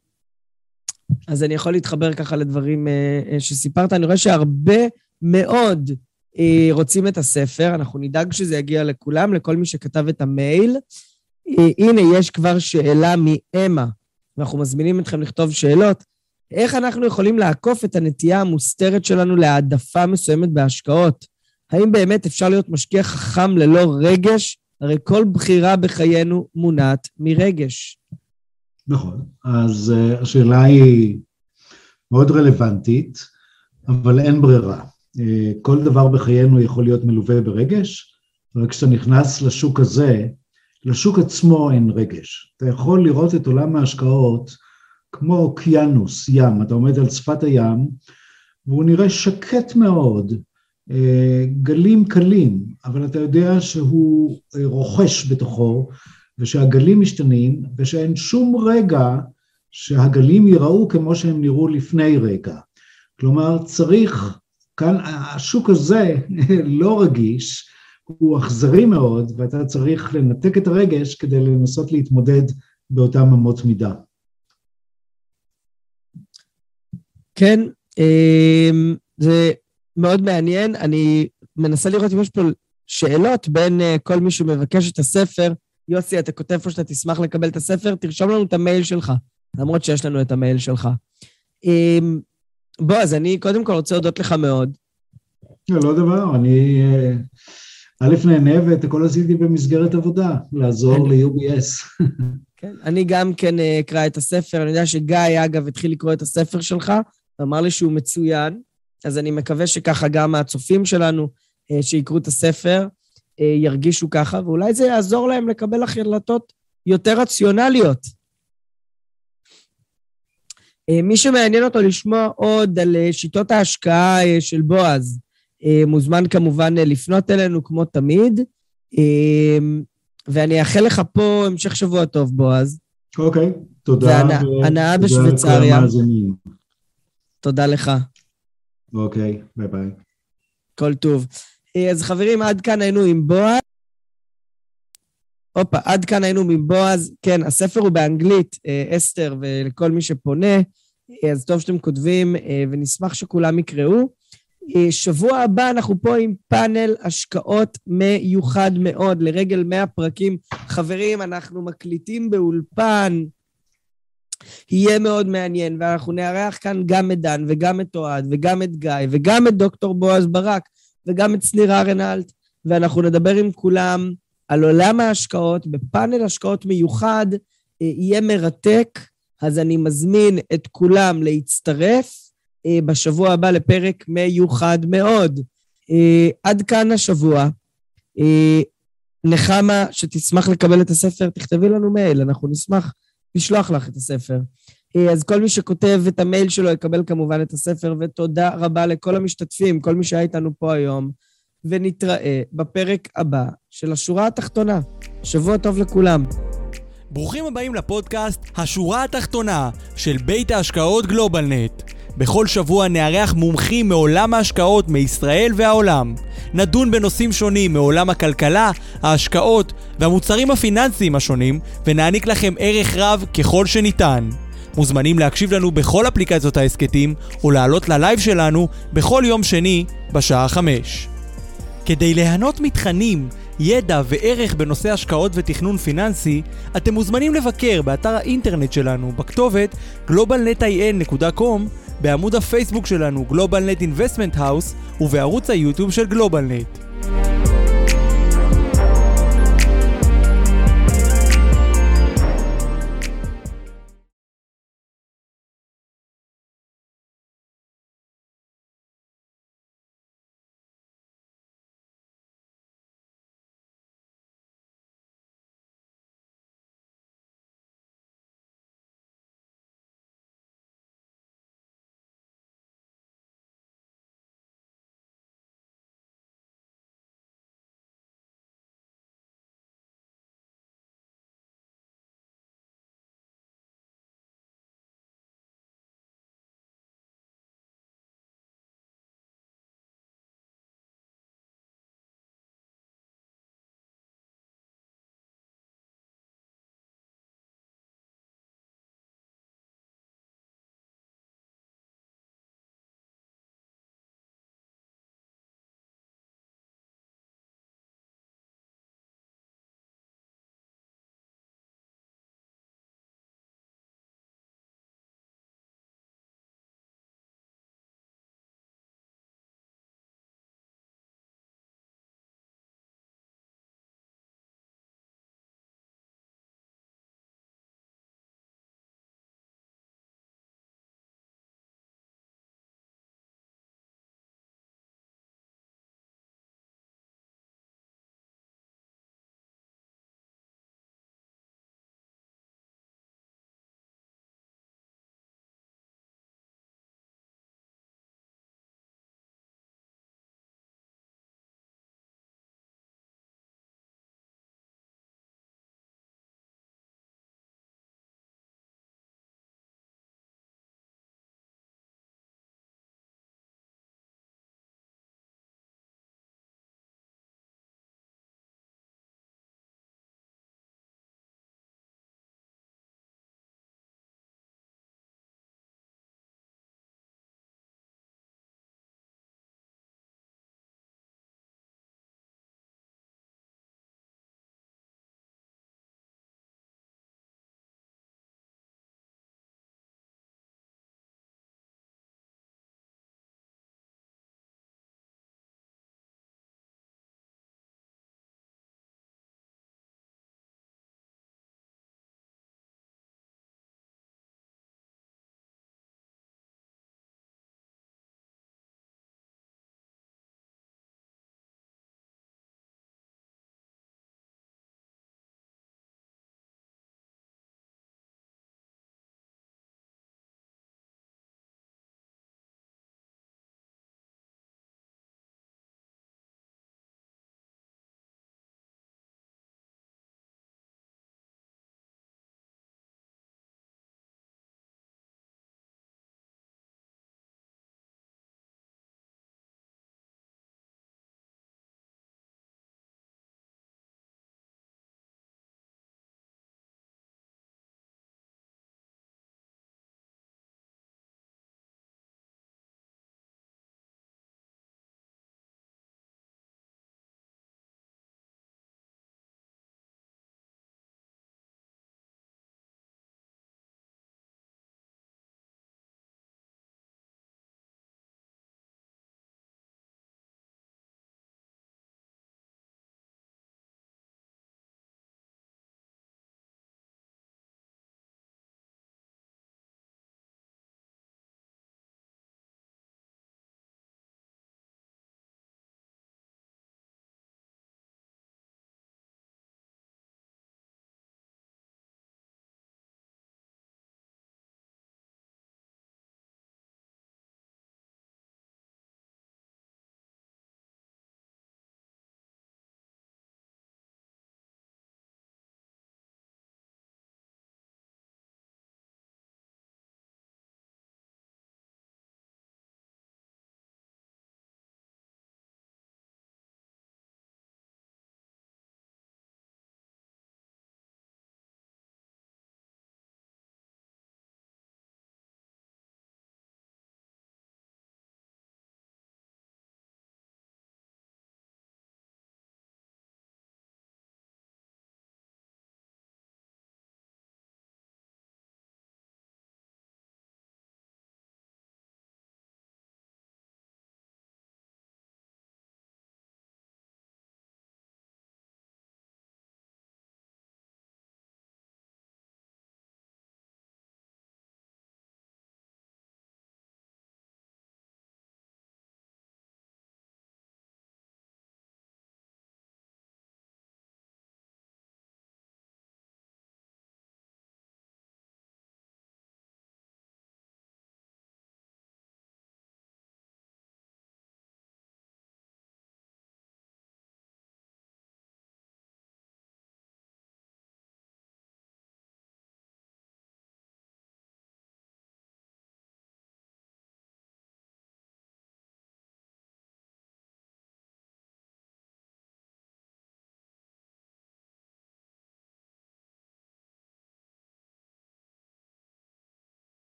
אז אני יכול להתחבר ככה לדברים אה, אה, שסיפרת. אני רואה שהרבה מאוד רוצים את הספר, אנחנו נדאג שזה יגיע לכולם, לכל מי שכתב את המייל. הנה, יש כבר שאלה מאמה, ואנחנו מזמינים אתכם לכתוב שאלות. איך אנחנו יכולים לעקוף את הנטייה המוסתרת שלנו להעדפה מסוימת בהשקעות? האם באמת אפשר להיות משקיע חכם ללא רגש? הרי כל בחירה בחיינו מונעת מרגש. נכון, אז uh, השאלה היא מאוד רלוונטית, אבל אין ברירה. Uh, כל דבר בחיינו יכול להיות מלווה ברגש, אבל כשאתה נכנס לשוק הזה, לשוק עצמו אין רגש. אתה יכול לראות את עולם ההשקעות כמו אוקיינוס, ים, אתה עומד על שפת הים, והוא נראה שקט מאוד, גלים קלים, אבל אתה יודע שהוא רוכש בתוכו ושהגלים משתנים ושאין שום רגע שהגלים ייראו כמו שהם נראו לפני רגע. כלומר, צריך, כאן השוק הזה לא רגיש, הוא אכזרי מאוד, ואתה צריך לנתק את הרגש כדי לנסות להתמודד באותן אמות מידה. כן, אמ, זה מאוד מעניין. אני מנסה לראות אם יש פה שאלות בין אה, כל מי שמבקש את הספר. יוסי, אתה כותב פה שאתה תשמח לקבל את הספר, תרשום לנו את המייל שלך, למרות שיש לנו את המייל שלך. אמ, בוא, אז אני קודם כל רוצה להודות לך מאוד. לא, לא דבר, אני אה, א', נהנה ואת הכל עשיתי במסגרת עבודה, לעזור ל-UBS. כן, אני גם כן אה, אקרא את הספר, אני יודע שגיא, אגב, התחיל לקרוא את הספר שלך, ואמר לי שהוא מצוין, אז אני מקווה שככה גם הצופים שלנו אה, שיקראו את הספר ירגישו ככה, ואולי זה יעזור להם לקבל החלטות יותר רציונליות. מי שמעניין אותו לשמוע עוד על שיטות ההשקעה של בועז, אה, מוזמן כמובן אה, לפנות אלינו כמו תמיד, אה, ואני אאחל לך פה המשך שבוע טוב, בועז. אוקיי, תודה. והנאה בשוויצריה. תודה לך. אוקיי, ביי ביי. כל טוב. אז חברים, עד כאן היינו עם בועז. הופה, עד כאן היינו עם בועז. כן, הספר הוא באנגלית, אסתר, ולכל מי שפונה, אז טוב שאתם כותבים, ונשמח שכולם יקראו. אה, שבוע הבא אנחנו פה עם פאנל השקעות מיוחד מאוד לרגל 100 פרקים. חברים, אנחנו מקליטים באולפן, יהיה מאוד מעניין, ואנחנו נארח כאן גם את דן וגם את אוהד וגם את גיא וגם את דוקטור בועז ברק וגם את שניר ארנלט, ואנחנו נדבר עם כולם על עולם ההשקעות בפאנל השקעות מיוחד, אה, יהיה מרתק, אז אני מזמין את כולם להצטרף. אה, בשבוע הבא לפרק מיוחד מאוד. אה, עד כאן השבוע. נחמה, שתשמח לקבל את הספר, תכתבי לנו מייל, אנחנו נשמח לשלוח לך את הספר. אז כל מי שכותב את המייל שלו יקבל כמובן את הספר, ותודה רבה לכל המשתתפים, כל מי שהיה איתנו פה היום, ונתראה בפרק הבא של השורה התחתונה. שבוע טוב לכולם. ברוכים הבאים לפודקאסט השורה התחתונה של בית ההשקעות גלובלנט. בכל שבוע נארח מומחים מעולם ההשקעות מישראל והעולם. נדון בנושאים שונים מעולם הכלכלה, ההשקעות והמוצרים הפיננסיים השונים, ונעניק לכם ערך רב ככל שניתן. מוזמנים להקשיב לנו בכל אפליקציות ההסכתים, או לעלות ללייב שלנו בכל יום שני בשעה חמש. כדי ליהנות מתכנים, ידע וערך בנושא השקעות ותכנון פיננסי, אתם מוזמנים לבקר באתר האינטרנט שלנו בכתובת globalnetin.com בעמוד הפייסבוק שלנו GlobalNet Investment House ובערוץ היוטיוב של GlobalNet.